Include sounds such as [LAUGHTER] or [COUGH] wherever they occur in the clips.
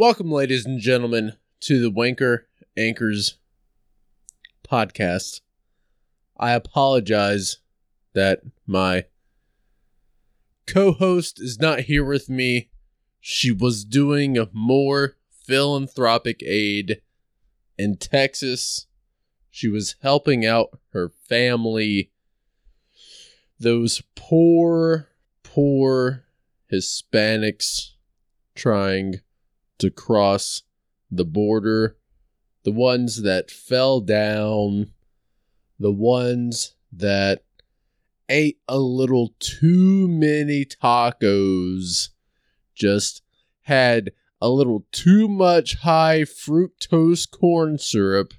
Welcome, ladies and gentlemen, to the Wanker Anchors podcast. I apologize that my co host is not here with me. She was doing more philanthropic aid in Texas. She was helping out her family. Those poor, poor Hispanics trying to cross the border, the ones that fell down, the ones that ate a little too many tacos, just had a little too much high fructose corn syrup,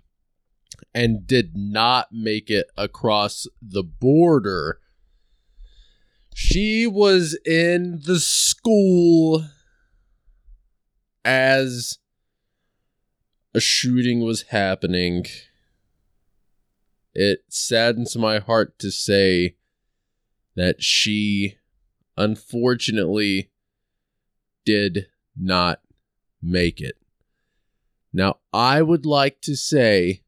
and did not make it across the border. She was in the school as a shooting was happening. It saddens my heart to say that she unfortunately did not make it. Now, I would like to say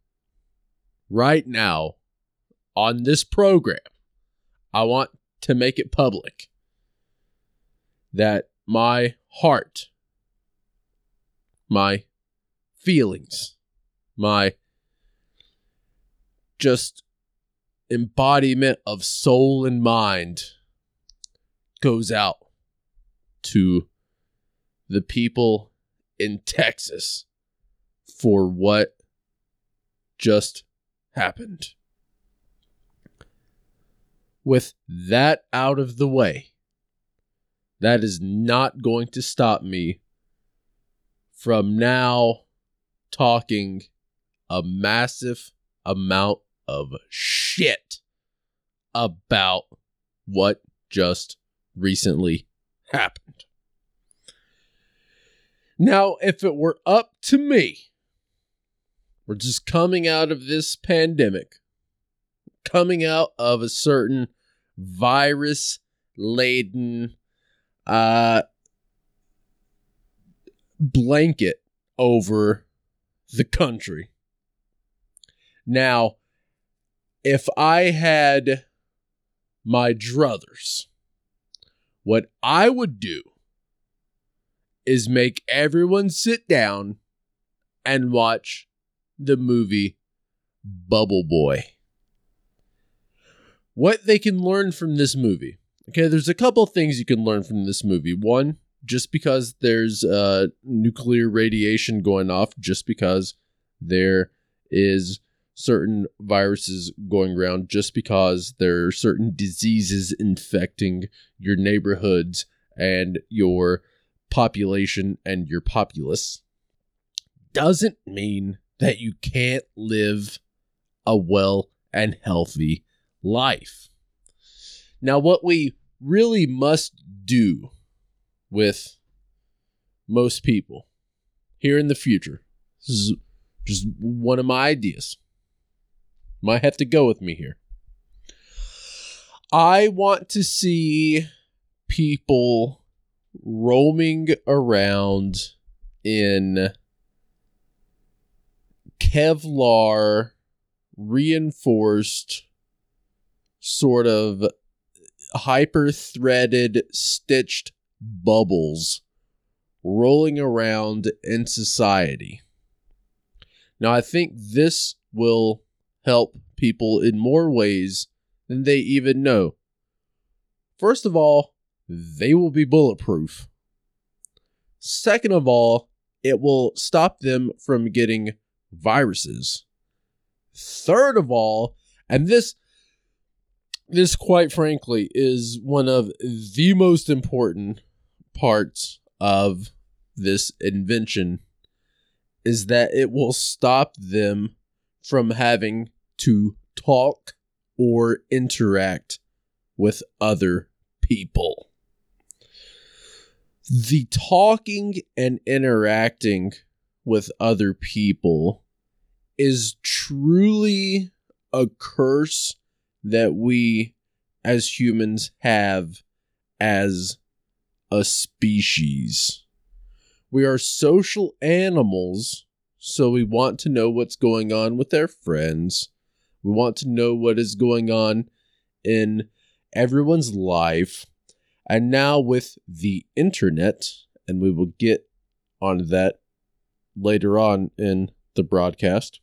right now on this program, I want to make it public that my heart, my feelings, my just embodiment of soul and mind goes out to the people in Texas for what just happened. With that out of the way, that is not going to stop me from now talking a massive amount of shit about what just recently happened. Now, if it were up to me, we're just coming out of this pandemic, coming out of a certain virus laden uh, blanket over the country. Now, if I had my druthers, what I would do is make everyone sit down and watch the movie Bubble Boy. What they can learn from this movie. Okay, there's a couple things you can learn from this movie. One, just because there's uh, nuclear radiation going off, just because there is certain viruses going around just because there are certain diseases infecting your neighborhoods and your population and your populace doesn't mean that you can't live a well and healthy life. Now, what we really must do with most people here in the future, this is just one of my ideas might have to go with me here. I want to see people roaming around in Kevlar reinforced sort of hyper threaded stitched bubbles rolling around in society. Now I think this will help people in more ways than they even know. First of all, they will be bulletproof. Second of all, it will stop them from getting viruses. Third of all, and this this quite frankly is one of the most important parts of this invention is that it will stop them from having to talk or interact with other people. The talking and interacting with other people is truly a curse that we as humans have as a species. We are social animals, so we want to know what's going on with our friends. We want to know what is going on in everyone's life. And now with the internet, and we will get on that later on in the broadcast,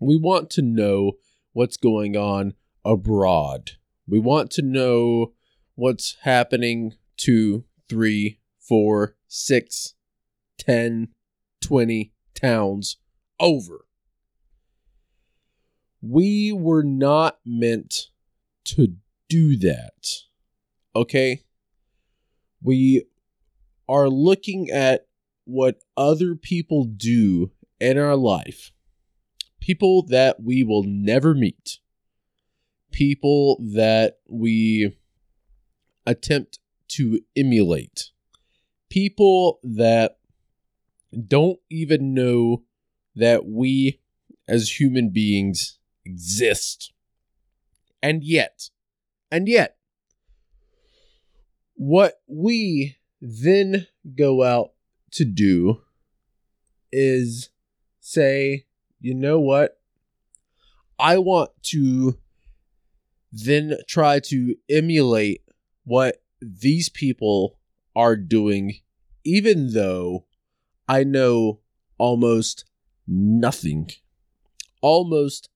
we want to know what's going on abroad. We want to know what's happening to three, four, six, ten, twenty towns over. We were not meant to do that. Okay? We are looking at what other people do in our life. People that we will never meet. People that we attempt to emulate. People that don't even know that we as human beings exist. And yet, and yet, what we then go out to do is say, you know what? I want to then try to emulate what these people are doing, even though I know almost nothing, almost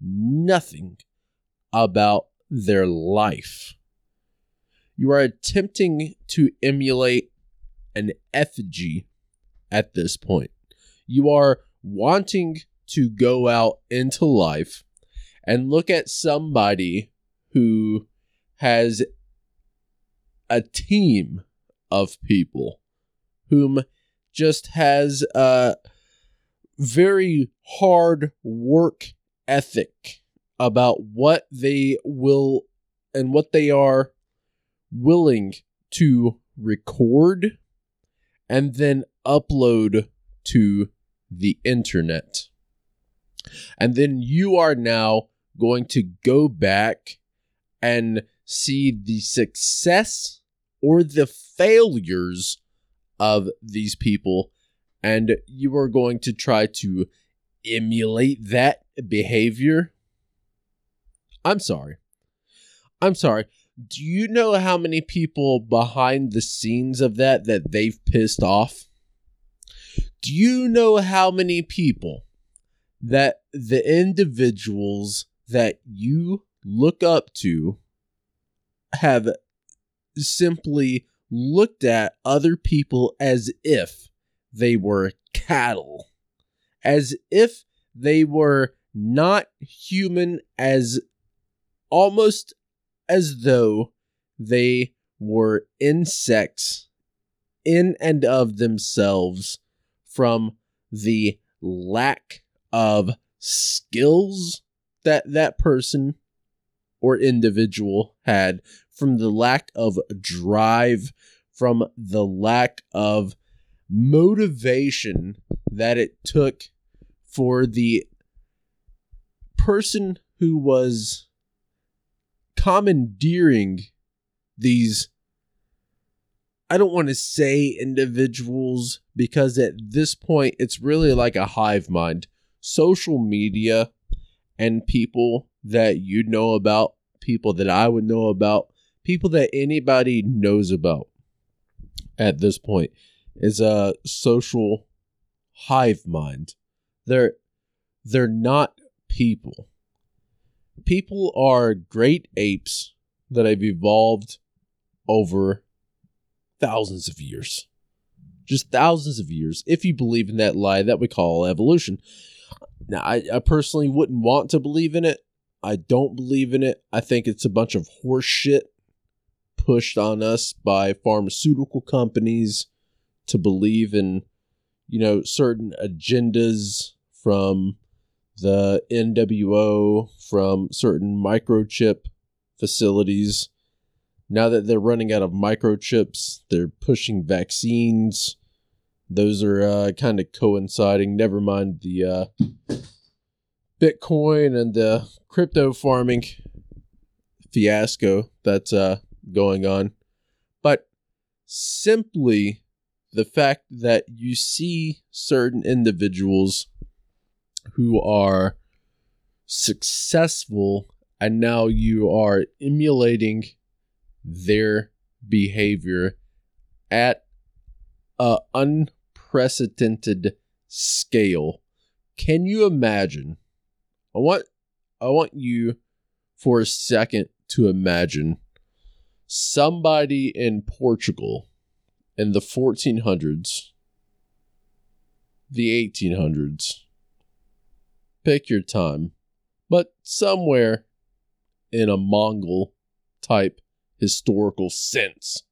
nothing about their life. You are attempting to emulate an effigy at this point. You are wanting to go out into life and look at somebody who has a team of people whom just has a very hard work ethic about what they will and what they are willing to record and then upload to the internet. And then you are now going to go back and see the success or the failures of these people. And you are going to try to emulate that behavior. I'm sorry. I'm sorry. Do you know how many people behind the scenes of that that they've pissed off? Do you know how many people that the individuals that you look up to have simply looked at other people as if they were cattle, as if they were not human, as almost as though they were insects in and of themselves from the lack of skills that that person or individual had from the lack of drive, from the lack of motivation that it took for the person who was commandeering these I don't want to say individuals because at this point it's really like a hive mind. Social media and people that you'd know about, people that I would know about, people that anybody knows about at this point is a social hive mind. They're they're not people. People are great apes that have evolved over thousands of years. Just thousands of years, if you believe in that lie that we call evolution. Now, I, I personally wouldn't want to believe in it. I don't believe in it. I think it's a bunch of horse shit pushed on us by pharmaceutical companies to believe in, you know, certain agendas from the NWO, from certain microchip facilities. Now that they're running out of microchips, they're pushing vaccines. Those are uh, kind of coinciding. Never mind the uh, Bitcoin and the crypto farming fiasco that's uh, going on. But simply the fact that you see certain individuals who are successful and now you are emulating their behavior at a unprecedented scale. Can you imagine? I want I want you for a second to imagine somebody in Portugal in the 1400s, the 1800s, pick your time, but somewhere in a Mongol type historical sense.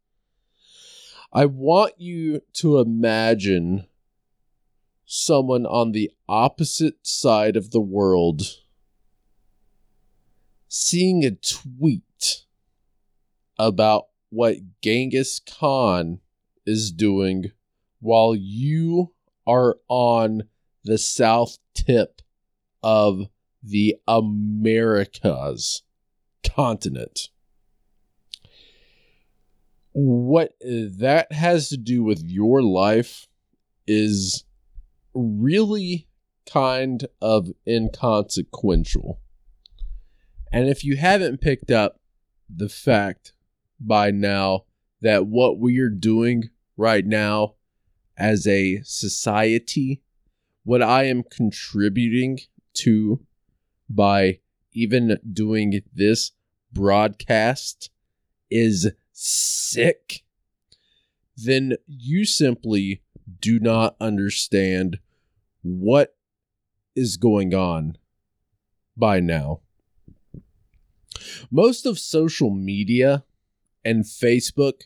I want you to imagine someone on the opposite side of the world seeing a tweet about what Genghis Khan is doing while you are on the south tip of the Americas continent. What that has to do with your life is really kind of inconsequential. And if you haven't picked up the fact by now that what we are doing right now as a society, what I am contributing to by even doing this broadcast is sick, then you simply do not understand what is going on by now. Most of social media and Facebook,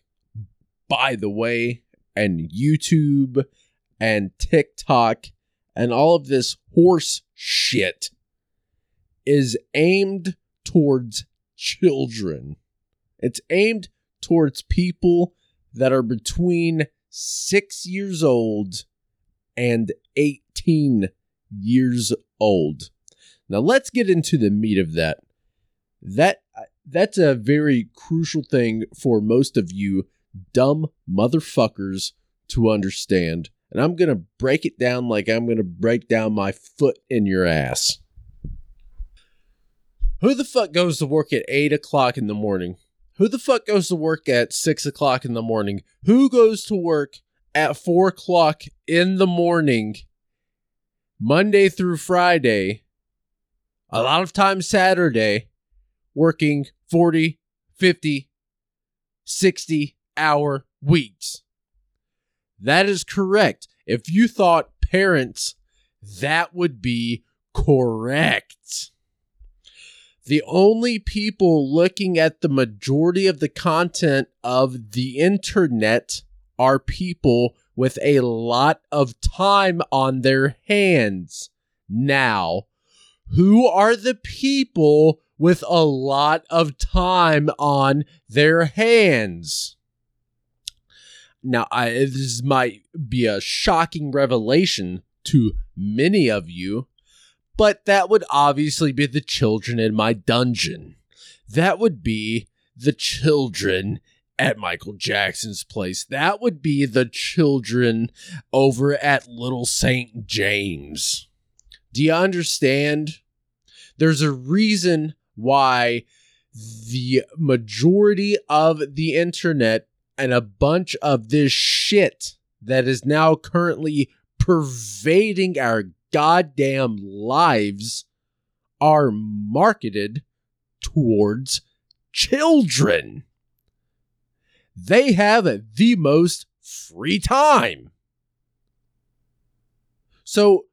by the way, and YouTube and TikTok and all of this horse shit is aimed towards children. It's aimed towards people that are between six years old and 18 years old. Now let's get into the meat of that. That that's a very crucial thing for most of you dumb motherfuckers to understand. And I'm going to break it down like I'm going to break down my foot in your ass. Who the fuck goes to work at 8 o'clock in the morning? Who the fuck goes to work at 6 o'clock in the morning? Who goes to work at 4 o'clock in the morning, Monday through Friday, a lot of times Saturday, working 40, 50, 60 hour weeks? That is correct. If you thought parents, that would be correct. The only people looking at the majority of the content of the internet are people with a lot of time on their hands. Now, who are the people with a lot of time on their hands? Now, I, this might be a shocking revelation to many of you, but that would obviously be the children in my dungeon. That would be the children at Michael Jackson's place. That would be the children over at Little St. James. Do you understand? There's a reason why the majority of the internet and a bunch of this shit that is now currently pervading our goddamn lives are marketed towards children. They have the most free time. So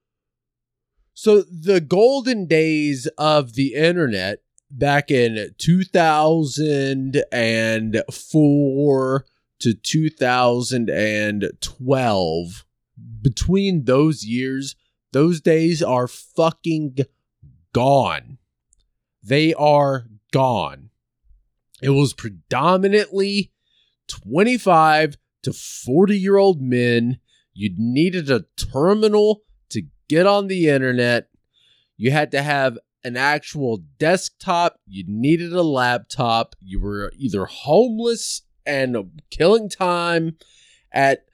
so the golden days of the internet back in 2004 to 2012, between those years, those days are fucking gone. They are gone. It was predominantly 25 to 40 year old men. You needed a terminal to get on the internet. You had to have an actual desktop. You needed a laptop. You were either homeless and killing time at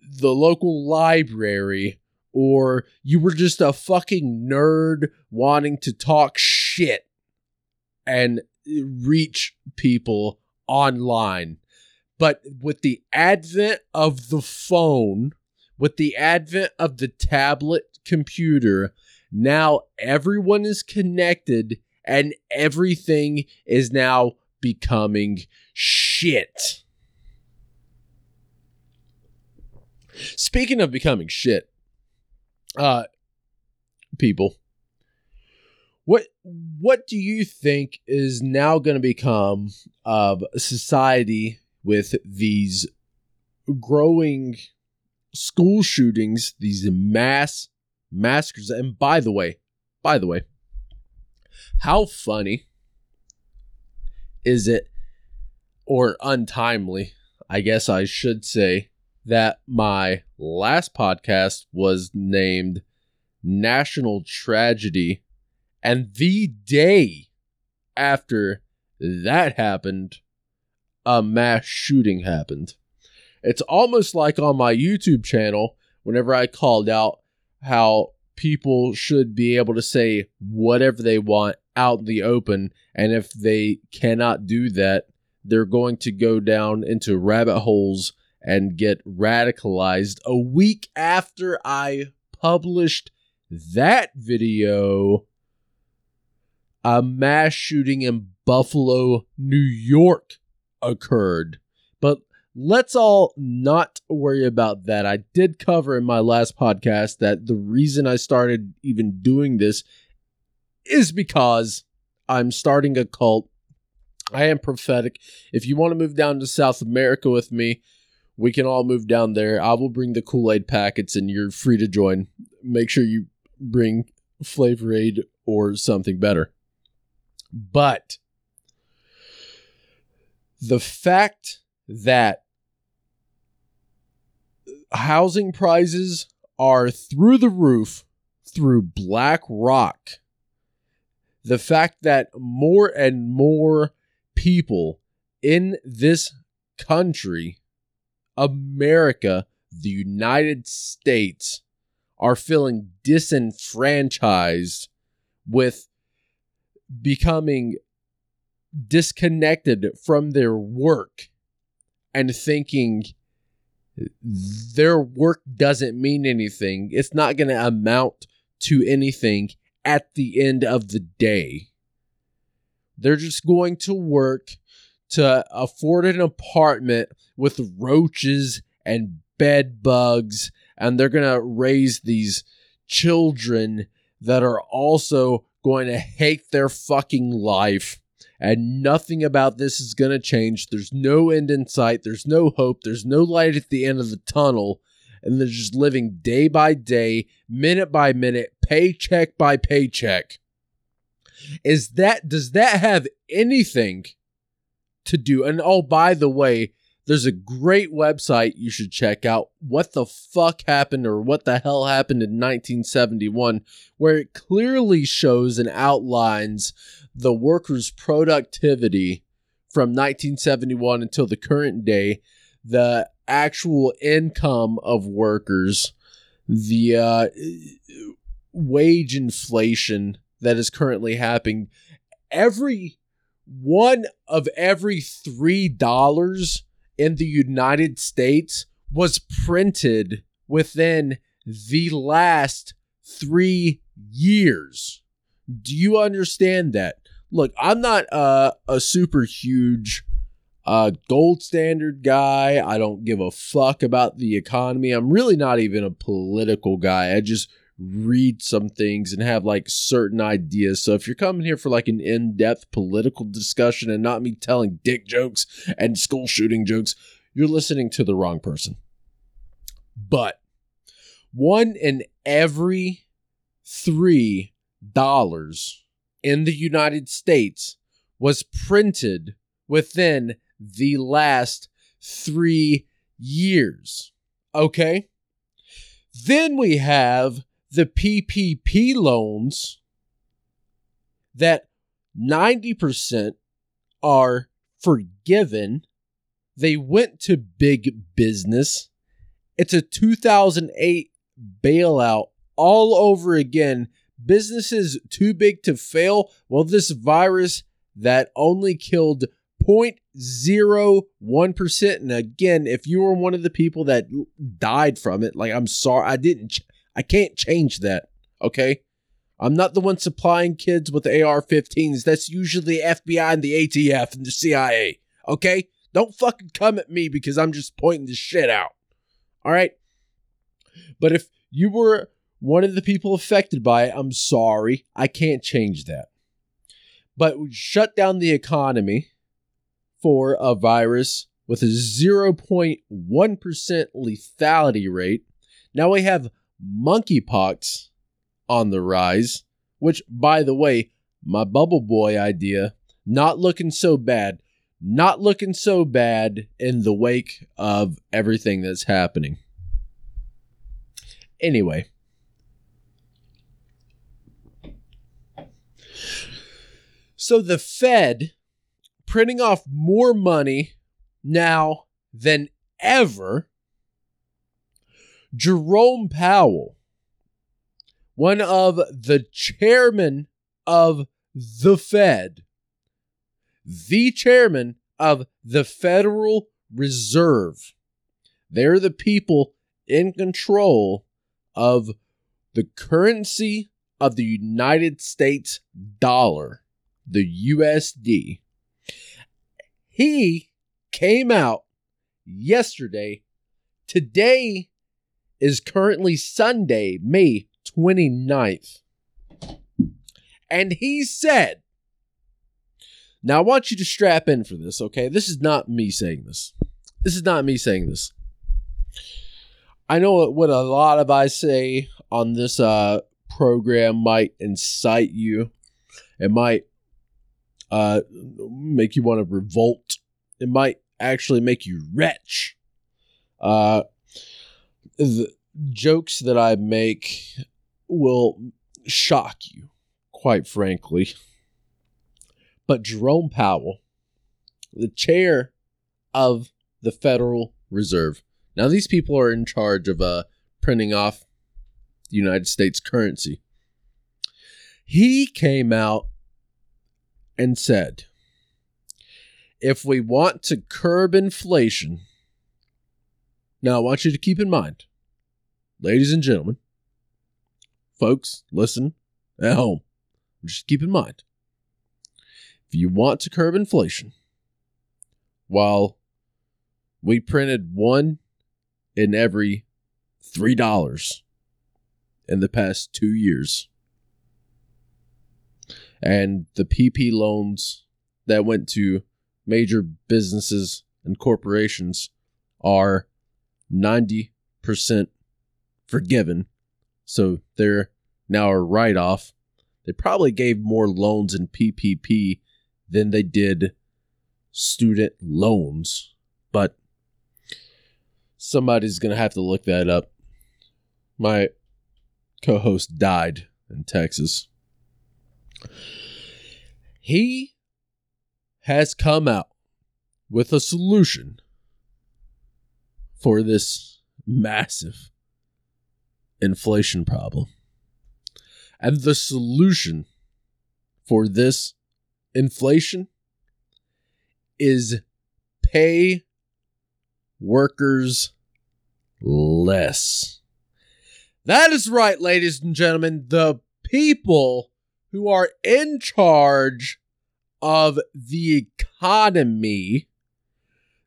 the local library or you were just a fucking nerd wanting to talk shit and reach people online. But with the advent of the phone, with the advent of the tablet computer, now everyone is connected and everything is now becoming shit. Speaking of becoming shit, uh people what what do you think is now going to become of society with these growing school shootings these mass massacres and by the way by the way how funny is it or untimely i guess i should say that my last podcast was named National Tragedy. And the day after that happened, a mass shooting happened. It's almost like on my YouTube channel, whenever I called out how people should be able to say whatever they want out in the open. And if they cannot do that, they're going to go down into rabbit holes and get radicalized. A week after I published that video, a mass shooting in Buffalo, New York occurred. Let's all not worry about that. I did cover in my last podcast that the reason I started even doing this is because I'm starting a cult. I am prophetic. If you want to move down to South America with me, we can all move down there. I will bring the Kool Aid packets and you're free to join. Make sure you bring Flavor Aid or something better. But the fact that housing prices are through the roof through BlackRock, the fact that more and more people in this country America, the United States, are feeling disenfranchised with becoming disconnected from their work and thinking their work doesn't mean anything. It's not going to amount to anything at the end of the day. They're just going to work to afford an apartment with roaches and bed bugs, and they're going to raise these children that are also going to hate their fucking life. And nothing about this is going to change. There's no end in sight. There's no hope. There's no light at the end of the tunnel. And they're just living day by day, minute by minute, paycheck by paycheck. Is that, does that have anything to do. And oh, by the way, there's a great website you should check out. What the fuck happened or what the hell happened in 1971, where it clearly shows and outlines the workers' productivity from 1971 until the current day, the actual income of workers, the uh, wage inflation that is currently happening. Every one of every three dollars in the United States was printed within the last three years. Do you understand that? Look, I'm not uh, a super huge uh, gold standard guy. I don't give a fuck about the economy. I'm really not even a political guy. I just read some things and have like certain ideas. So if you're coming here for like an in-depth political discussion and not me telling dick jokes and school shooting jokes, you're listening to the wrong person. But one in every 3 dollars in the United States was printed within the last 3 years. Okay? Then we have the PPP loans that 90% are forgiven. They went to big business It's a 2008 bailout all over again. Businesses too big to fail. Well, this virus that only killed 0.01%. And again, if you were one of the people that died from it, like I'm sorry, I didn't, ch- I can't change that. Okay. I'm not the one supplying kids with AR 15s. That's usually the FBI and the ATF and the CIA. Okay. Don't fucking come at me because I'm just pointing this shit out. All right. But if you were one of the people affected by it, I'm sorry. I can't change that. But shut down the economy for a virus with a 0.1% lethality rate. Now we have monkeypox on the rise, which, by the way, my bubble boy idea, not looking so bad. Not looking so bad in the wake of everything that's happening. Anyway. So the Fed printing off more money now than ever. Jerome Powell, one of the chairman of the Fed, the chairman of the Federal Reserve. They're the people in control of the currency of the United States dollar, the USD. He came out yesterday. Today is currently Sunday, May 29th. And he said, now I want you to strap in for this, okay? This is not me saying this. This is not me saying this. I know what a lot of I say on this uh, program might incite you. It might uh, make you want to revolt. It might actually make you retch. Uh, the jokes that I make will shock you, quite frankly. But Jerome Powell, the chair of the Federal Reserve, now these people are in charge of uh, printing off the United States currency. He came out and said, if we want to curb inflation, now I want you to keep in mind, ladies and gentlemen, folks, listen at home, just keep in mind, if you want to curb inflation, while we printed one in every three dollars in the past two years and the PP loans that went to major businesses and corporations are 90% forgiven. So they're now a write off. They probably gave more loans in PPP than they did student loans, but somebody's going to have to look that up. My co host died in Texas. He has come out with a solution for this massive inflation problem. And the solution for this inflation is pay workers less. That is right, ladies and gentlemen. The people who are in charge of the economy,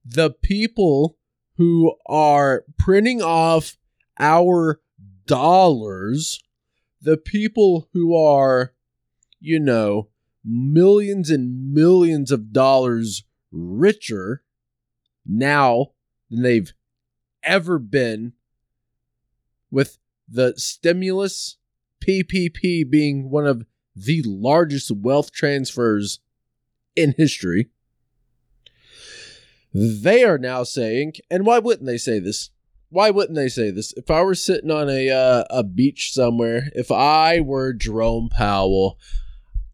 the people who are printing off our dollars, the people who are, you know, millions and millions of dollars richer now than they've ever been with the stimulus PPP being one of the largest wealth transfers in history. They are now saying, and why wouldn't they say this? Why wouldn't they say this? If I were sitting on a uh, a beach somewhere, if I were Jerome Powell,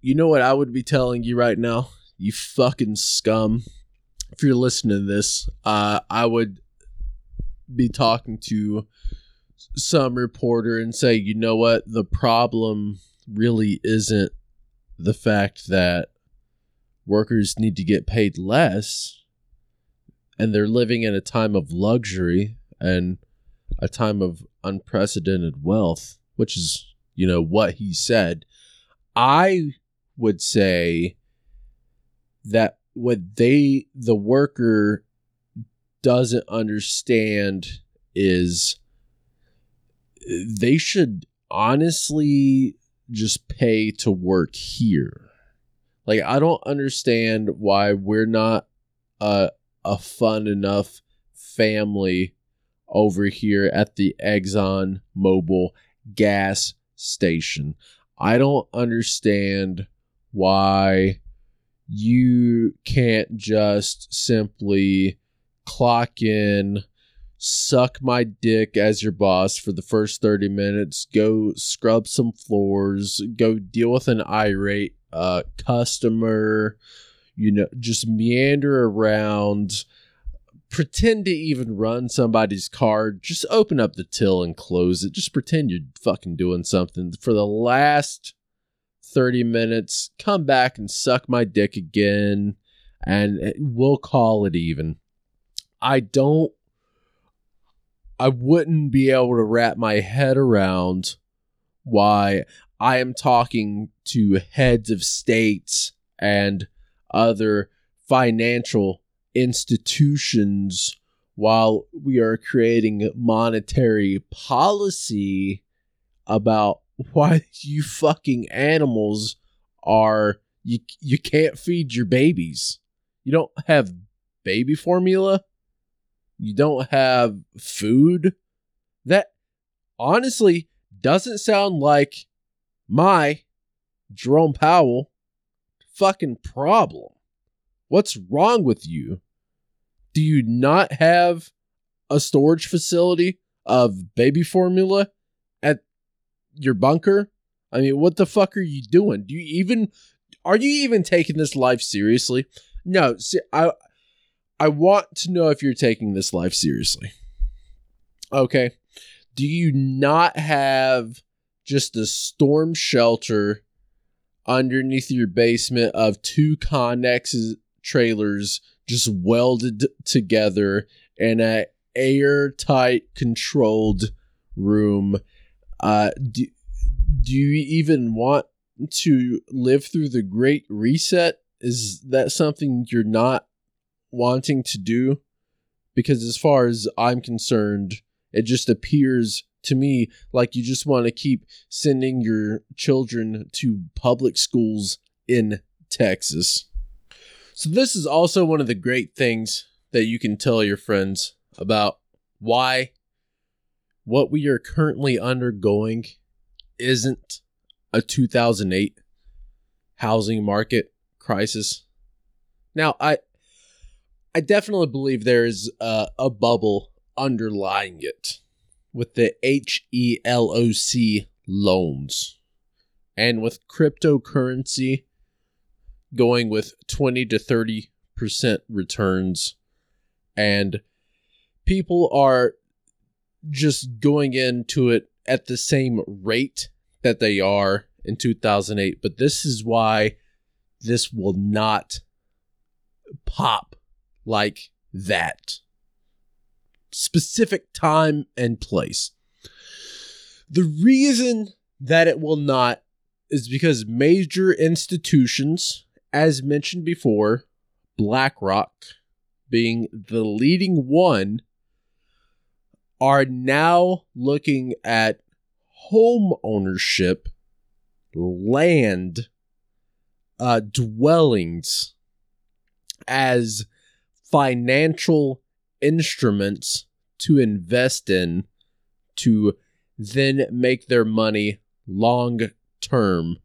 you know what I would be telling you right now? You fucking scum. If you're listening to this, uh, I would be talking to some reporter and say, you know what, the problem really isn't the fact that workers need to get paid less and they're living in a time of luxury and a time of unprecedented wealth, which is, you know, what he said. I would say that what they, the worker, doesn't understand is they should honestly just pay to work here. Like I don't understand why we're not a a fun enough family over here at the Exxon Mobil gas station. I don't understand why you can't just simply clock in, suck my dick as your boss for the first 30 minutes, go scrub some floors, go deal with an irate uh, customer, you know, just meander around, pretend to even run somebody's car, just open up the till and close it. Just pretend you're fucking doing something for the last 30 minutes, come back and suck my dick again, and eh, we'll call it even. I don't I wouldn't be able to wrap my head around why I am talking to heads of states and other financial institutions while we are creating monetary policy about [LAUGHS] why you fucking animals are you you can't feed your babies. You don't have baby formula you don't have food. That honestly doesn't sound like my Jerome Powell fucking problem. What's wrong with you? Do you not have a storage facility of baby formula at your bunker? I mean, what the fuck are you doing? Do you even are you even taking this life seriously? No, see, I I want to know if you're taking this life seriously. Okay. Do you not have just a storm shelter underneath your basement of two Connex trailers just welded together in a airtight controlled room? Uh, do, do you even want to live through the Great Reset? Is that something you're not wanting to do because as far as I'm concerned, it just appears to me like you just want to keep sending your children to public schools in Texas. So, this is also one of the great things that you can tell your friends about why what we are currently undergoing isn't a 2008 housing market crisis. Now, I I definitely believe there is a, a bubble underlying it with the HELOC loans and with cryptocurrency going with 20 to 30% returns and people are just going into it at the same rate that they are in 2008 but this is why this will not pop like that. Specific time and place. The reason that it will not is because major institutions, as mentioned before, BlackRock being the leading one, are now looking at home ownership, land, uh, dwellings as financial instruments to invest in to then make their money long term.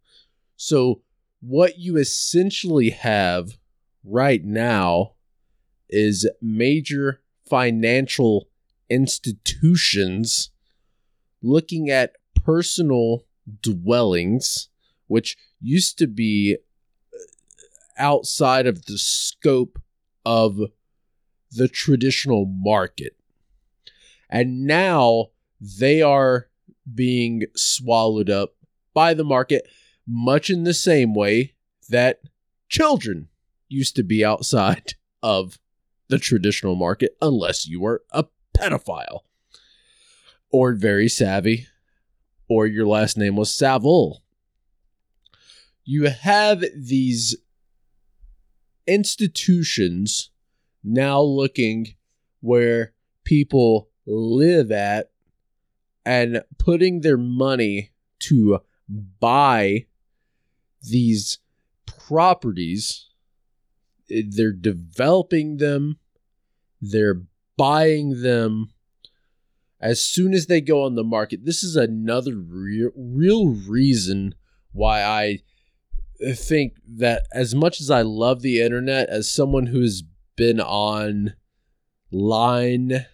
So, what you essentially have right now is major financial institutions looking at personal dwellings, which used to be uh, outside of the scope of the traditional market. And now they are being swallowed up by the market, much in the same way that children used to be outside [LAUGHS] of the traditional market, unless you were a pedophile or very savvy, or your last name was Savile. You have these institutions now looking where people live at and putting their money to buy these properties. Eh, they're developing them, they're buying them as soon as they go on the market. This is another real, real reason why I think that as much as I love the internet, as someone who's been on line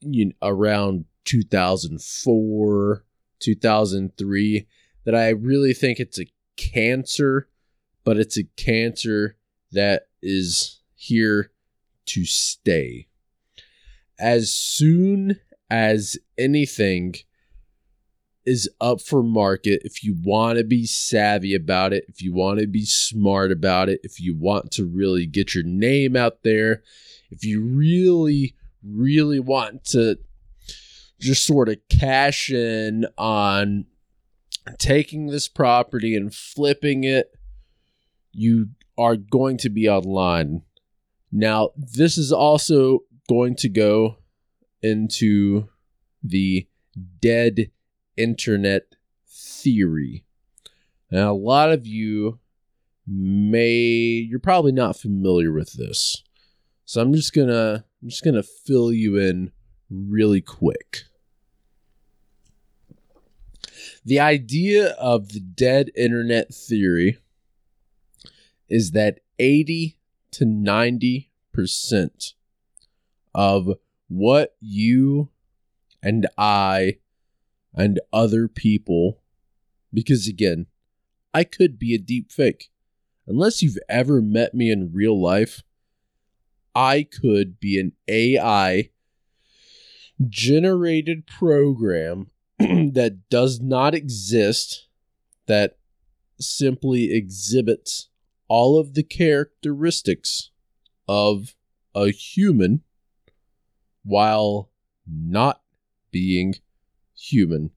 you know, around 2004, 2003, that I really think it's a cancer, but it's a cancer that is here to stay. As soon as anything is up for market if you want to be savvy about it, if you want to be smart about it, if you want to really get your name out there, if you really, really want to just sort of cash in on taking this property and flipping it, you are going to be online. Now, this is also going to go into the dead internet theory. Now, a lot of you may you're probably not familiar with this. So I'm just going to I'm just going to fill you in really quick. The idea of the dead internet theory is that 80 to 90% of what you and I and other people because again, I could be a deep fake. Unless you've ever met me in real life, I could be an AI generated program [CLEARS THROAT] that does not exist, that simply exhibits all of the characteristics of a human while not being human.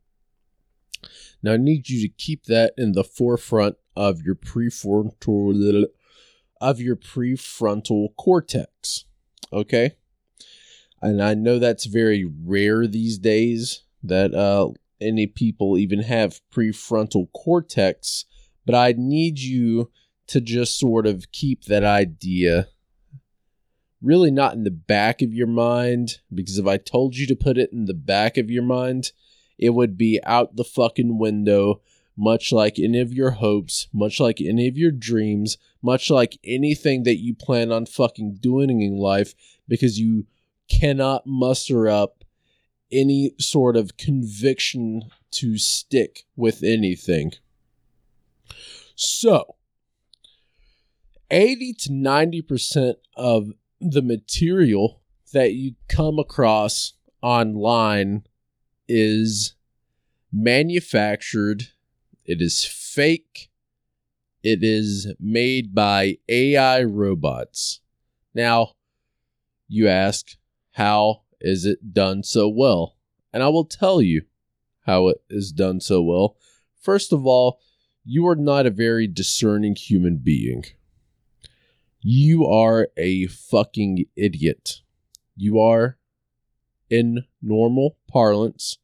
Now I need you to keep that in the forefront of your prefrontal of your prefrontal cortex. Okay? And I know that's very rare these days that uh, any people even have prefrontal cortex, but I need you to just sort of keep that idea really not in the back of your mind because if I told you to put it in the back of your mind, it would be out the fucking window, much like any of your hopes, much like any of your dreams, much like anything that you plan on fucking doing in life because you cannot muster up any sort of conviction to stick with anything. So, 80 to 90% of the material that you come across online is manufactured, it is fake, it is made by AI robots. Now, you ask, how is it done so well? And I will tell you how it is done so well. First of all, you are not a very discerning human being. You are a fucking idiot. You are, in normal parlance,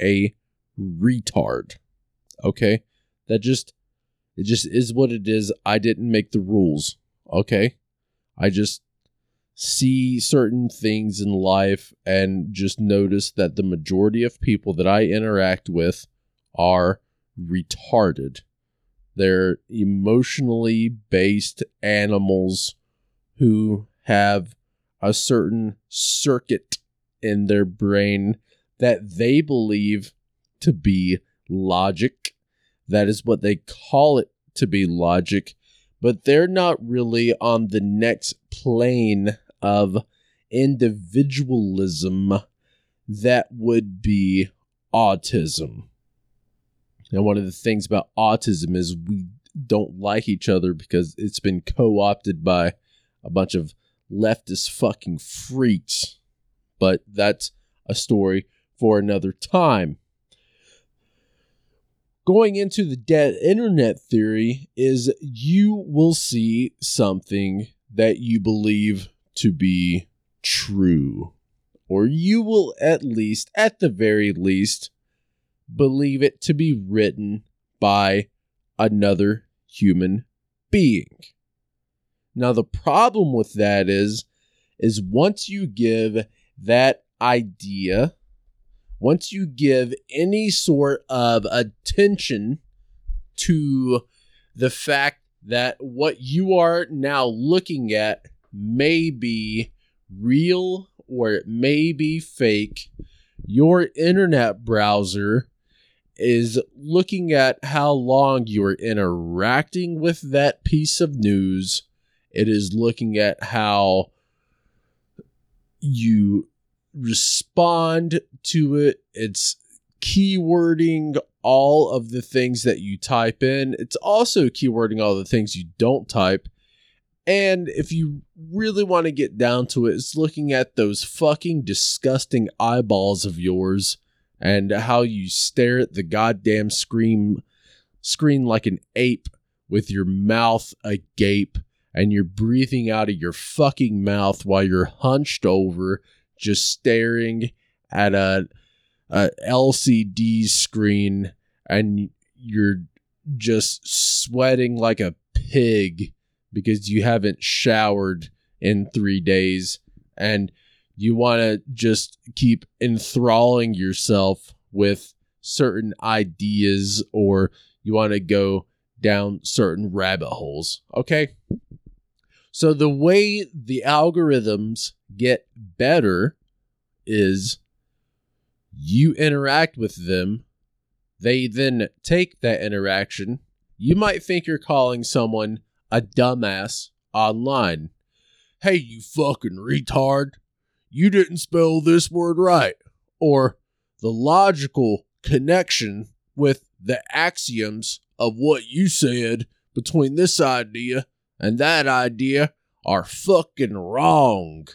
a retard. Okay? That just, it just is what it is. I didn't make the rules. Okay? I just see certain things in life and just notice that the majority of people that I interact with are retarded. They're emotionally based animals who have a certain circuit in their brain that they believe to be logic. That is what they call it to be logic, but they're not really on the next plane of individualism that would be autism. And one of the things about autism is we don't like each other because it's been co opted by a bunch of leftist fucking freaks. But that's a story for another time. Going into the dead internet theory is you will see something that you believe to be true. Or you will at least, at the very least, believe it to be written by another human being. Now the problem with that is is once you give that idea once you give any sort of attention to the fact that what you are now looking at may be real or it may be fake, your internet browser is looking at how long you're interacting with that piece of news. It is looking at how you respond to it. It's keywording all of the things that you type in. It's also keywording all the things you don't type. And if you really want to get down to it, it's looking at those fucking disgusting eyeballs of yours and how you stare at the goddamn screen screen like an ape with your mouth agape and you're breathing out of your fucking mouth while you're hunched over just staring at a, a LCD screen and you're just sweating like a pig because you haven't showered in 3 days and you want to just keep enthralling yourself with certain ideas or you want to go down certain rabbit holes. Okay. So the way the algorithms get better is you interact with them. They then take that interaction. You might think you're calling someone a dumbass online. Hey, you fucking retard you didn't spell this word right, or the logical connection with the axioms of what you said between this idea and that idea are fucking wrong.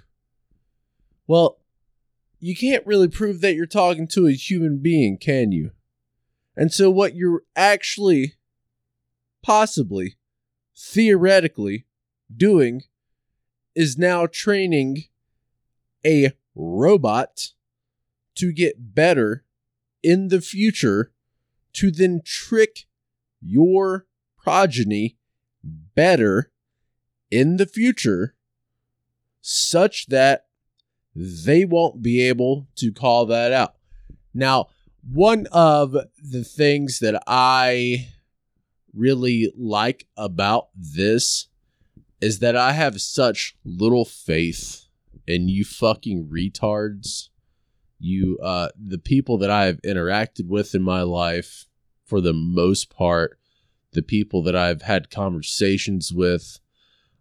Well, you can't really prove that you're talking to a human being, can you? And so, what you're actually, possibly, theoretically doing is now training a robot to get better in the future to then trick your progeny better in the future such that they won't be able to call that out. Now, one of the things that I really like about this is that I have such little faith and you fucking retards, you uh the people that I have interacted with in my life for the most part, the people that I've had conversations with,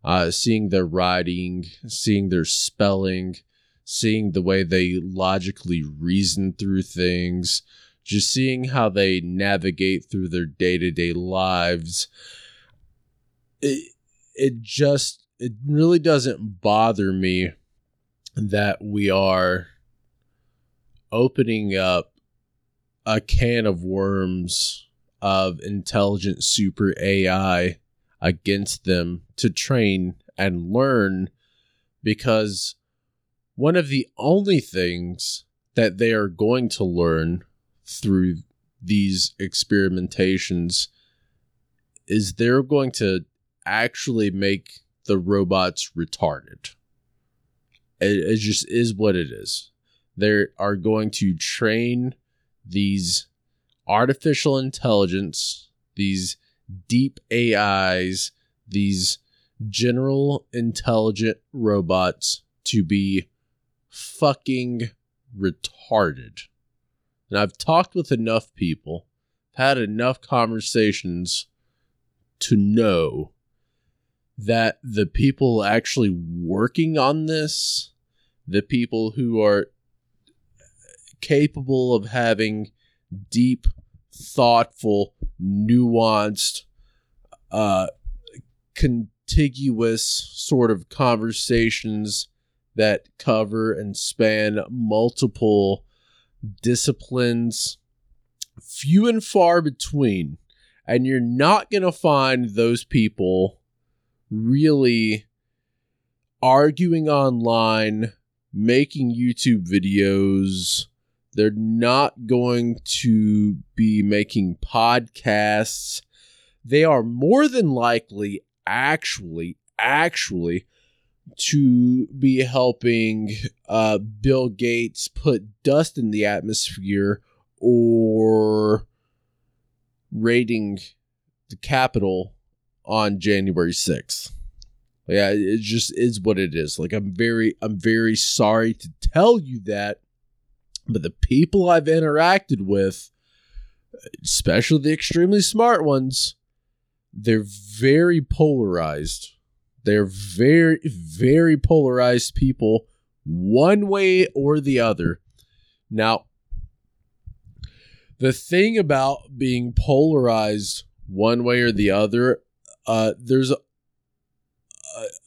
uh seeing their writing, seeing their spelling, seeing the way they logically reason through things, just seeing how they navigate through their day-to-day lives. It, it just it really doesn't bother me that we are opening up a can of worms of intelligent super AI against them to train and learn because one of the only things that they are going to learn through these experimentations is they're going to actually make the robots retarded. It, it just is what it is. They are going to train these artificial intelligence, these deep AIs, these general intelligent robots to be fucking retarded. And I've talked with enough people, had enough conversations to know that the people actually working on this the people who are capable of having deep, thoughtful, nuanced, uh, contiguous sort of conversations that cover and span multiple disciplines, few and far between. And you're not going to find those people really arguing online, making YouTube videos. They're not going to be making podcasts. They are more than likely actually, actually to be helping uh, Bill Gates put dust in the atmosphere or raiding the Capitol on January 6th. Yeah, it just is what it is. Like I'm very I'm very sorry to tell you that, but the people I've interacted with, especially the extremely smart ones, they're very polarized. They're very very polarized people one way or the other. Now, the thing about being polarized one way or the other, uh, there's a,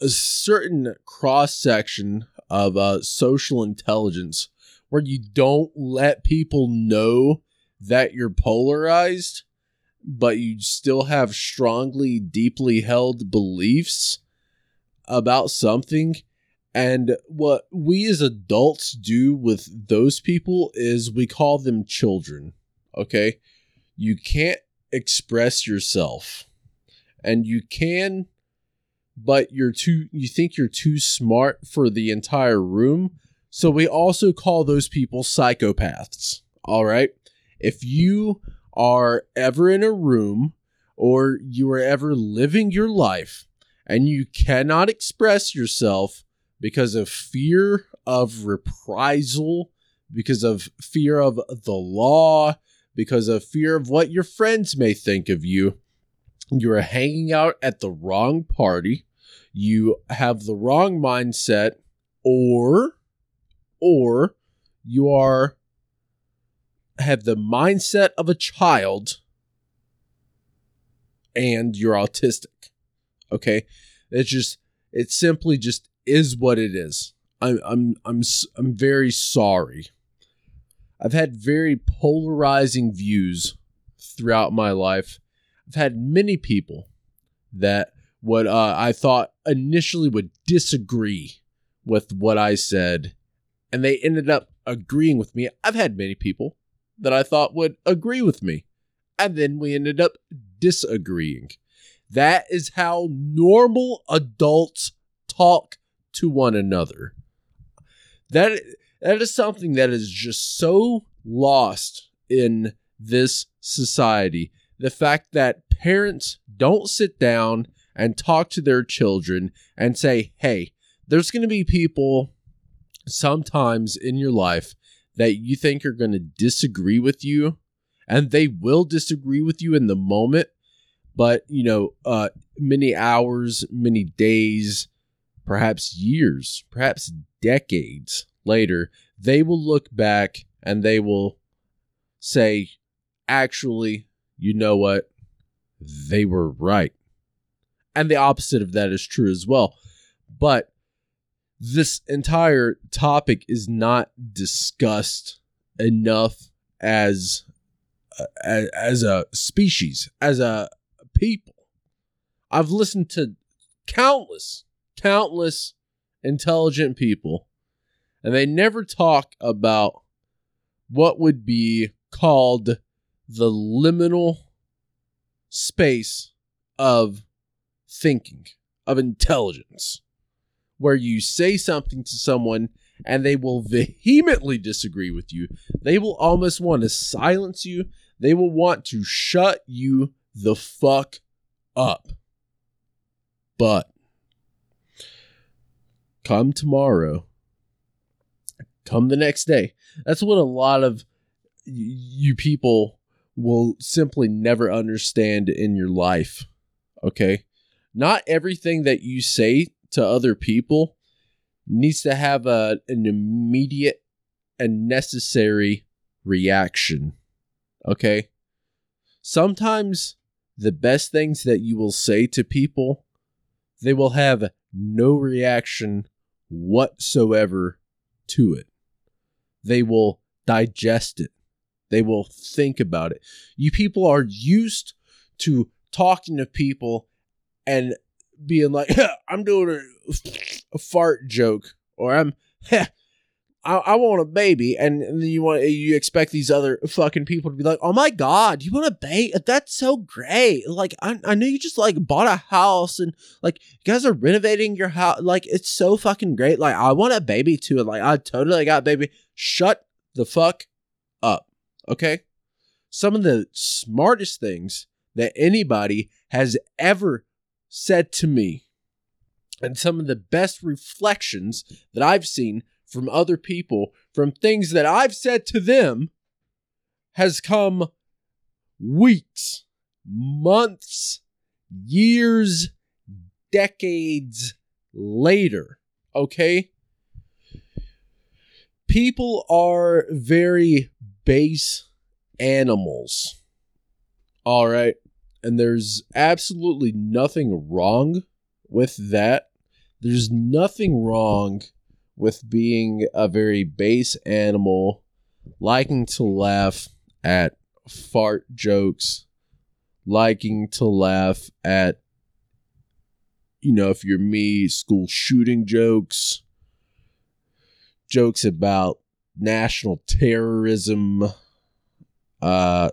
a certain cross section of uh, social intelligence where you don't let people know that you're polarized, but you still have strongly, deeply held beliefs about something. And what we as adults do with those people is we call them children. Okay. You can't express yourself. And you can, but you're too, you think you're too smart for the entire room. So we also call those people psychopaths. All right. If you are ever in a room or you are ever living your life and you cannot express yourself because of fear of reprisal, because of fear of the law, because of fear of what your friends may think of you. You are hanging out at the wrong party. You have the wrong mindset, or, or you are have the mindset of a child and you're autistic. Okay? It's just it simply just is what it is. I'm I'm I'm I'm very sorry. I've had very polarizing views throughout my life. I've had many people that what uh, I thought initially would disagree with what I said, and they ended up agreeing with me. I've had many people that I thought would agree with me, and then we ended up disagreeing. That is how normal adults talk to one another. That that is something that is just so lost in this society. The fact that parents don't sit down and talk to their children and say, hey, there's going to be people sometimes in your life that you think are going to disagree with you, and they will disagree with you in the moment. But, you know, uh, many hours, many days, perhaps years, perhaps decades later, they will look back and they will say, actually, you know what? They were right. And the opposite of that is true as well. But this entire topic is not discussed enough as uh, as, as a species, as a people. I've listened to countless, countless intelligent people and they never talk about what would be called the liminal space of thinking, of intelligence, where you say something to someone and they will vehemently disagree with you. They will almost want to silence you. They will want to shut you the fuck up. But come tomorrow, come the next day. That's what a lot of you people will simply never understand in your life. Okay? Not everything that you say to other people needs to have a, an immediate and necessary reaction. Okay? Sometimes the best things that you will say to people, they will have no reaction whatsoever to it. They will digest it. They will think about it. You people are used to talking to people and being like, [LAUGHS] I'm doing a, a fart joke, or I'm, [LAUGHS] I, I want a baby, and, and then you want you expect these other fucking people to be like, oh my god, you want a baby? That's so great. Like I, I know you just like bought a house and like you guys are renovating your house. Like it's so fucking great. Like I want a baby too. Like I totally got baby. Shut the fuck up. Okay. Some of the smartest things that anybody has ever said to me, and some of the best reflections that I've seen from other people, from things that I've said to them, has come weeks, months, years, decades later. Okay? People are very base animals. All right. And there's absolutely nothing wrong with that. There's nothing wrong with being a very base animal, liking to laugh at fart jokes, liking to laugh at, you know, if you're me, school shooting jokes, jokes about national terrorism. Uh,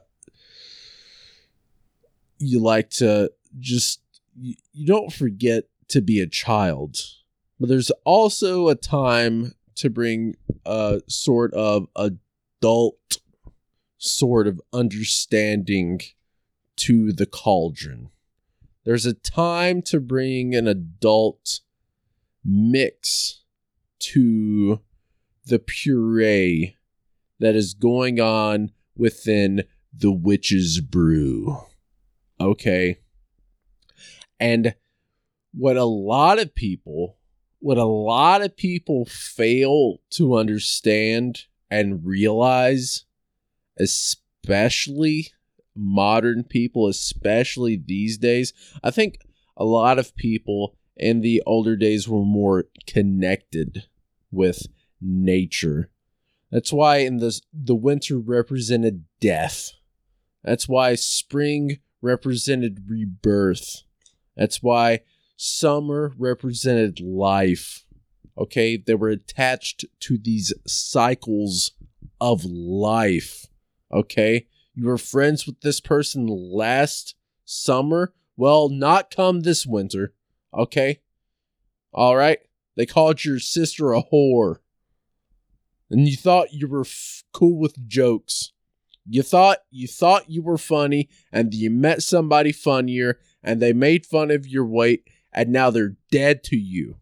you like to just, you, don't forget to be a child but there's also a time to bring a sort of adult sort of understanding to the cauldron. There's a time to bring an adult mix to the puree that is going on within the witch's brew. Okay. And what a lot of people what a lot of people fail to understand and realize, especially modern people, especially these days, I think a lot of people in the older days were more connected with nature. That's why in the the winter represented death. That's why spring represented rebirth. That's why Summer represented life. Okay, they were attached to these cycles of life. Okay, you were friends with this person last summer. Well, not come this winter. Okay, all right. They called your sister a whore, and you thought you were f- cool with jokes. You thought you thought you were funny, and you met somebody funnier, and they made fun of your weight, and now they're dead to you.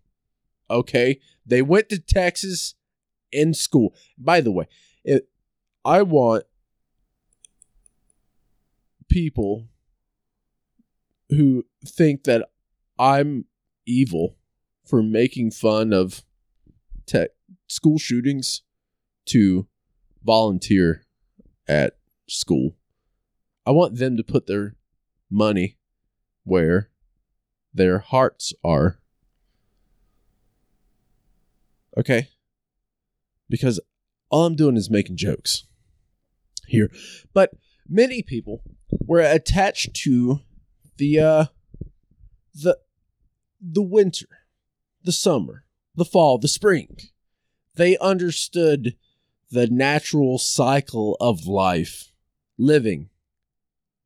Okay? They went to Texas in school. By the way, it, I want people who think that I'm evil for making fun of tech school shootings to volunteer at school. I want them to put their money where their hearts are. Okay? Because all I'm doing is making jokes here. But many people were attached to the uh the the winter, the summer, the fall, the spring. They understood the natural cycle of life, living,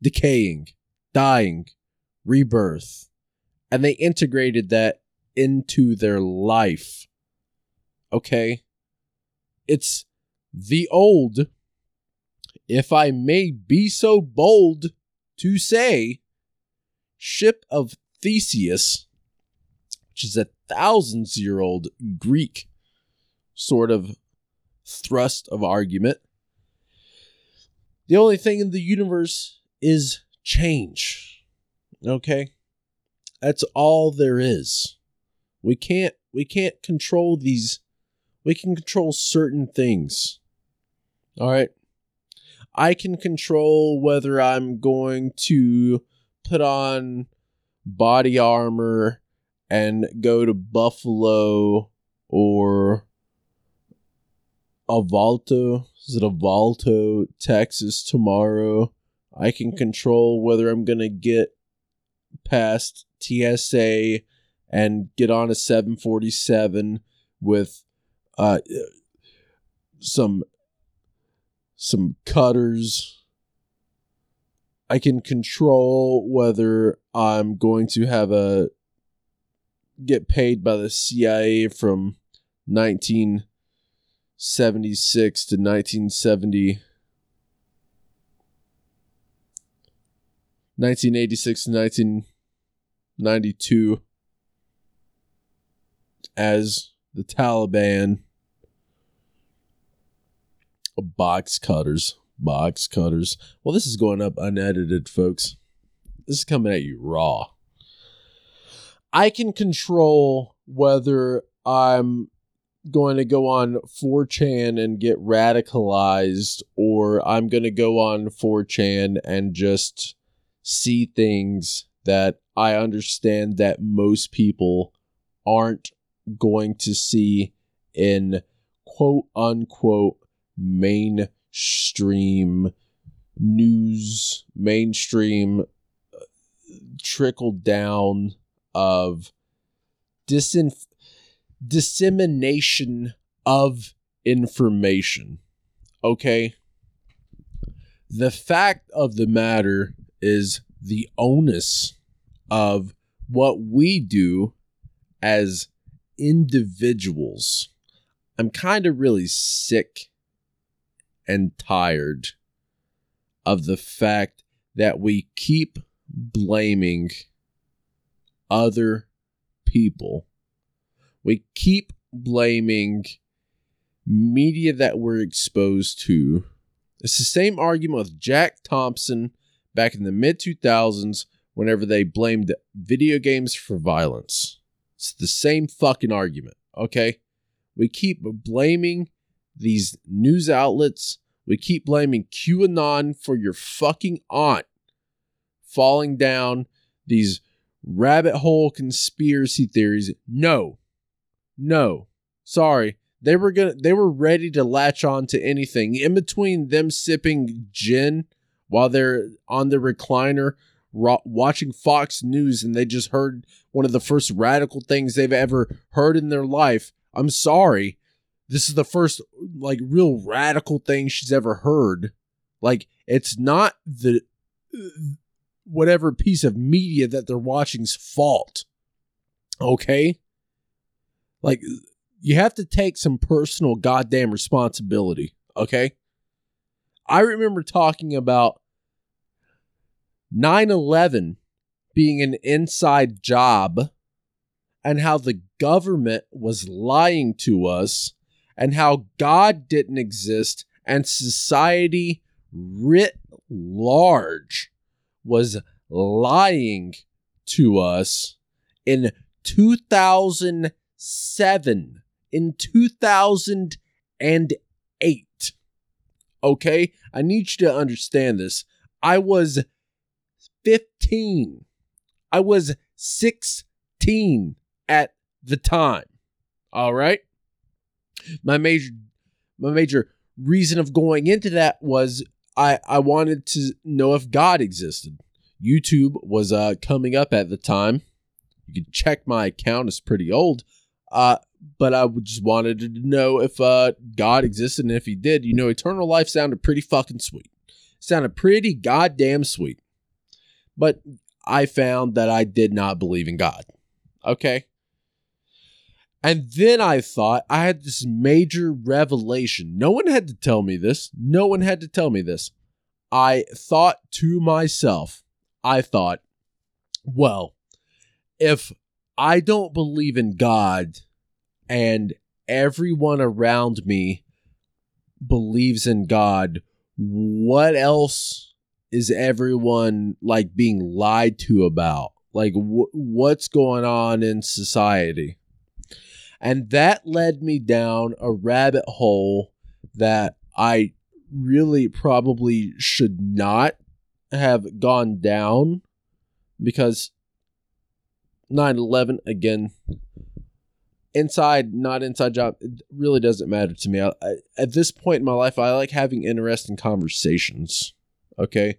decaying, dying, rebirth and they integrated that into their life. Okay? It's the old, if I may be so bold to say, ship of Theseus, which is a thousands year old Greek sort of thrust of argument. The only thing in the universe is change. Okay? That's all there is. We can't we can't control these we can control certain things. All right? I can control whether I'm going to put on body armor and go to Buffalo or Avalto. Is it Avalto, Texas tomorrow? I can control whether I'm going to get past TSA and get on a 747 with uh, some some cutters. I can control whether I'm going to have a get paid by the CIA from 1976 to 1970 1986 to 1992 as the Taliban. Box cutters box cutters. Well this is going up unedited folks. This is coming at you raw. I can control whether i'm going to go on 4chan and get radicalized or i'm going to go on 4chan and just see things that i understand that most people aren't going to see in quote unquote mainstream news, mainstream uh, trickle down of disin- dissemination of information. Okay? The fact of the matter is the onus of what we do as individuals. I'm kind of really sick and tired of the fact that we keep blaming other people. We keep blaming media that we're exposed to. It's the same argument with Jack Thompson back in the mid 2000s whenever they blamed video games for violence. It's the same fucking argument, okay? We keep blaming these news outlets. We keep blaming QAnon for your fucking aunt falling down these rabbit hole conspiracy theories. No. No. Sorry. They were gonna they were ready to latch on to anything. In between them sipping gin while they're on the recliner ro- watching Fox News and they just heard one of the first radical things they've ever heard in their life. I'm sorry. This is the first like real radical thing she's ever heard. Like it's not the whatever piece of media that they're watching's fault. Okay? Like you have to take some personal goddamn responsibility, okay? I remember talking about 9 11 being an inside job and how the government was lying to us and how God didn't exist and society writ large was lying to us in 2007 in 2008 okay? I need you to understand this. I was 15. I was 16 at the time. All right? My major my major reason of going into that was I I wanted to know if God existed. YouTube was uh coming up at the time. You can check my account; it's pretty old. Uh, but I just wanted to know if uh God existed, and if He did, you know, eternal life sounded pretty fucking sweet. Sounded pretty goddamn sweet. But I found that I did not believe in God. Okay. And then I thought I had this major revelation. No one had to tell me this. No one had to tell me this. I thought to myself, I thought, well, if I don't believe in God and everyone around me believes in God, what else is everyone like being lied to about? Like, wh- what's going on in society? And that led me down a rabbit hole that I really probably should not have gone down because 9-11 again inside not inside job it really doesn't matter to me I, I, at this point in my life i like having interesting conversations okay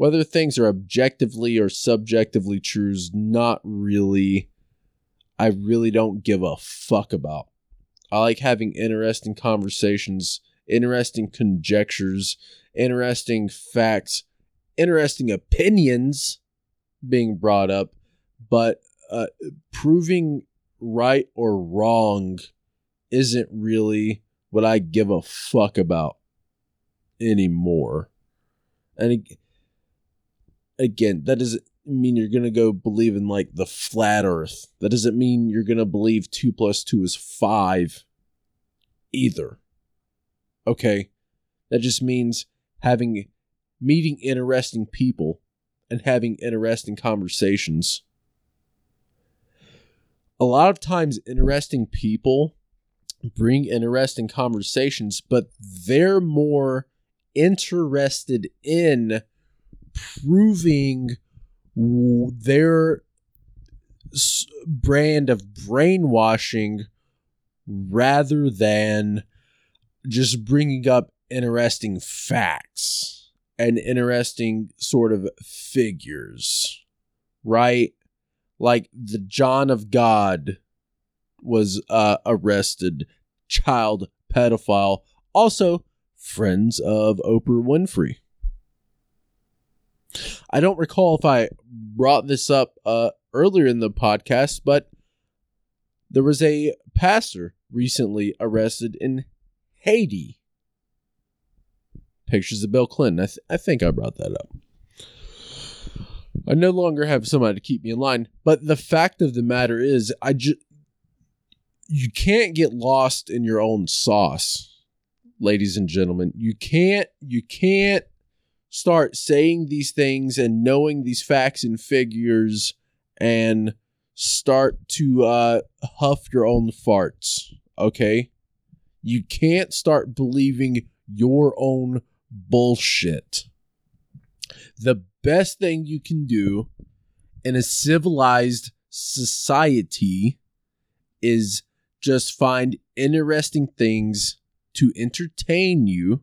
whether things are objectively or subjectively true is not really i really don't give a fuck about i like having interesting conversations interesting conjectures interesting facts interesting opinions being brought up but uh, proving right or wrong isn't really what I give a fuck about anymore. And again, that doesn't mean you're going to go believe in like the flat earth. That doesn't mean you're going to believe 2 plus 2 is 5 either. Okay? That just means having meeting interesting people and having interesting conversations a lot of times interesting people bring interesting conversations, but they're more interested in proving their brand of brainwashing rather than just bringing up interesting facts and interesting sort of figures, right? like the John of God was uh, arrested, child pedophile, also friends of Oprah Winfrey. I don't recall if I brought this up uh, earlier in the podcast, but there was a pastor recently arrested in Haiti. Pictures of Bill Clinton. I, th- I think I brought that up. I no longer have somebody to keep me in line. But the fact of the matter is, I just you can't get lost in your own sauce, ladies and gentlemen. You can't you can't start saying these things and knowing these facts and figures and start to uh, huff your own farts. Okay, you can't start believing your own bullshit. The best thing you can do in a civilized society is just find interesting things to entertain you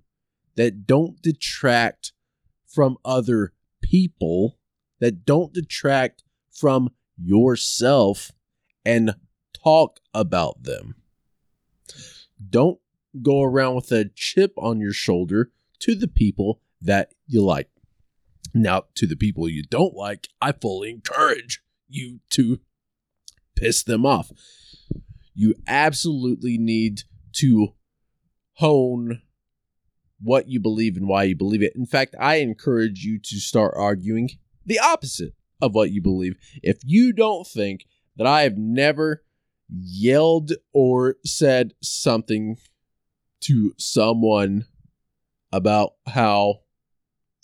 that don't detract from other people, that don't detract from yourself, and talk about them. Don't go around with a chip on your shoulder to the people that you like. Now, to the people you don't like, I fully encourage you to piss them off. You absolutely need to hone what you believe and why you believe it. In fact, I encourage you to start arguing the opposite of what you believe. If you don't think that I have never yelled or said something to someone about how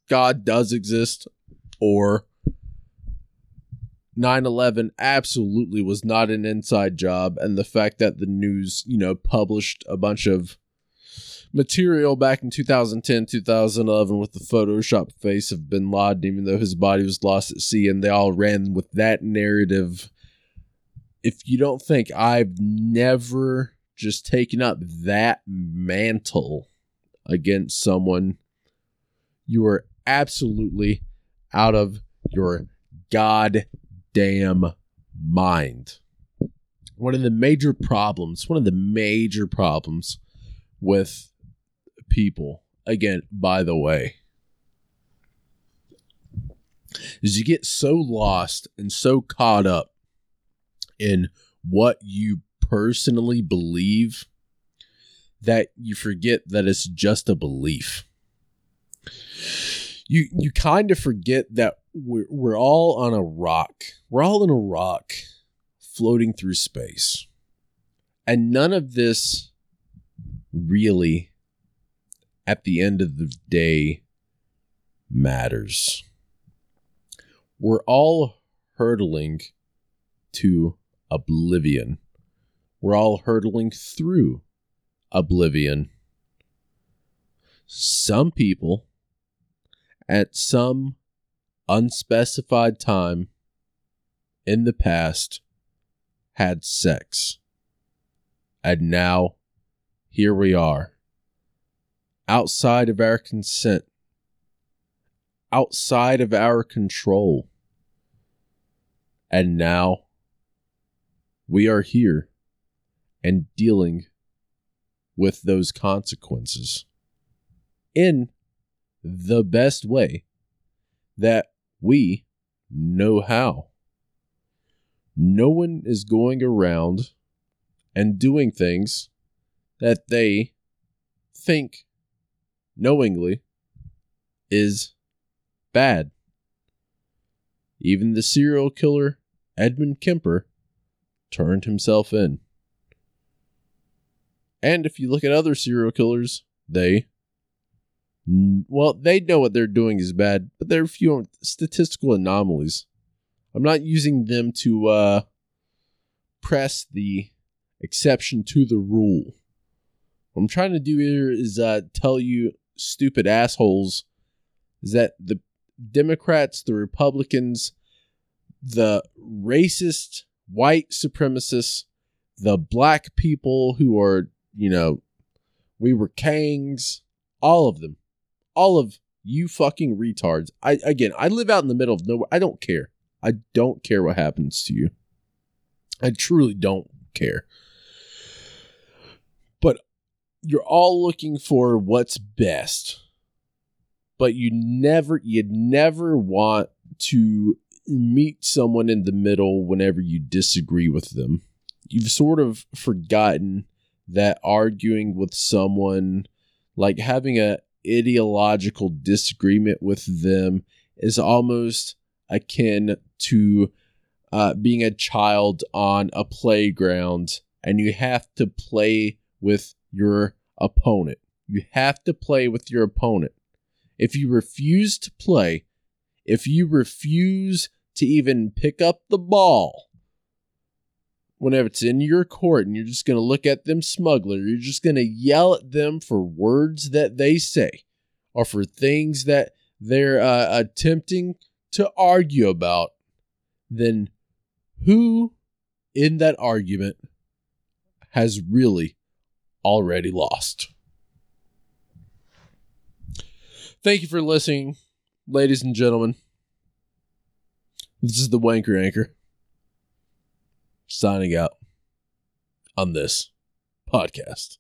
God does exist or 9/11 absolutely was not an inside job and the fact that the news, you know, published a bunch of material back in 2010, 2011 with the Photoshop face of bin Laden even though his body was lost at sea and they all ran with that narrative. If you don't think I've never just taken up that mantle against someone, you are absolutely out of your goddamn mind. One of the major problems, one of the major problems with people, again, by the way, is you get so lost and so caught up in what you personally believe that you forget that it's just a belief you you kind of forget that we're we're all on a rock. We're all in a rock floating through space. And none of this really at the end of the day matters. We're all hurtling to oblivion. We're all hurtling through oblivion. some people at some unspecified time in the past had sex. And now here we are, outside of our consent, outside of our control. And now we are here and dealing with those consequences in the best way that we know how. No one is going around and doing things that they think knowingly is bad. Even the serial killer Edmund Kemper turned himself in. And if you look at other serial killers, they well, they know what they're doing is bad, but there are a few statistical anomalies. I'm not using them to uh, press the exception to the rule. What I'm trying to do here is uh, tell you, stupid assholes, is that the Democrats, the Republicans, the racist white supremacists, the black people who are, you know, we were kangs, all of them, all of you fucking retards. I again, I live out in the middle of nowhere. I don't care. I don't care what happens to you. I truly don't care. You're all looking for what's best. But you never you'd never want to meet someone in the middle whenever you disagree with them. You've sort of forgotten that arguing with someone, like having a ideological disagreement with them, is almost akin to uh, being a child on a playground and you have to play with your opponent. You have to play with your opponent. If you refuse to play, if you refuse to even pick up the ball whenever it's in your court and you're just going to look at them smuggler, you're just going to yell at them for words that they say or for things that they're uh, attempting to argue about, then who in that argument has really already lost? Thank you for listening, ladies and gentlemen. This is the Wanker Anchor signing out on this podcast.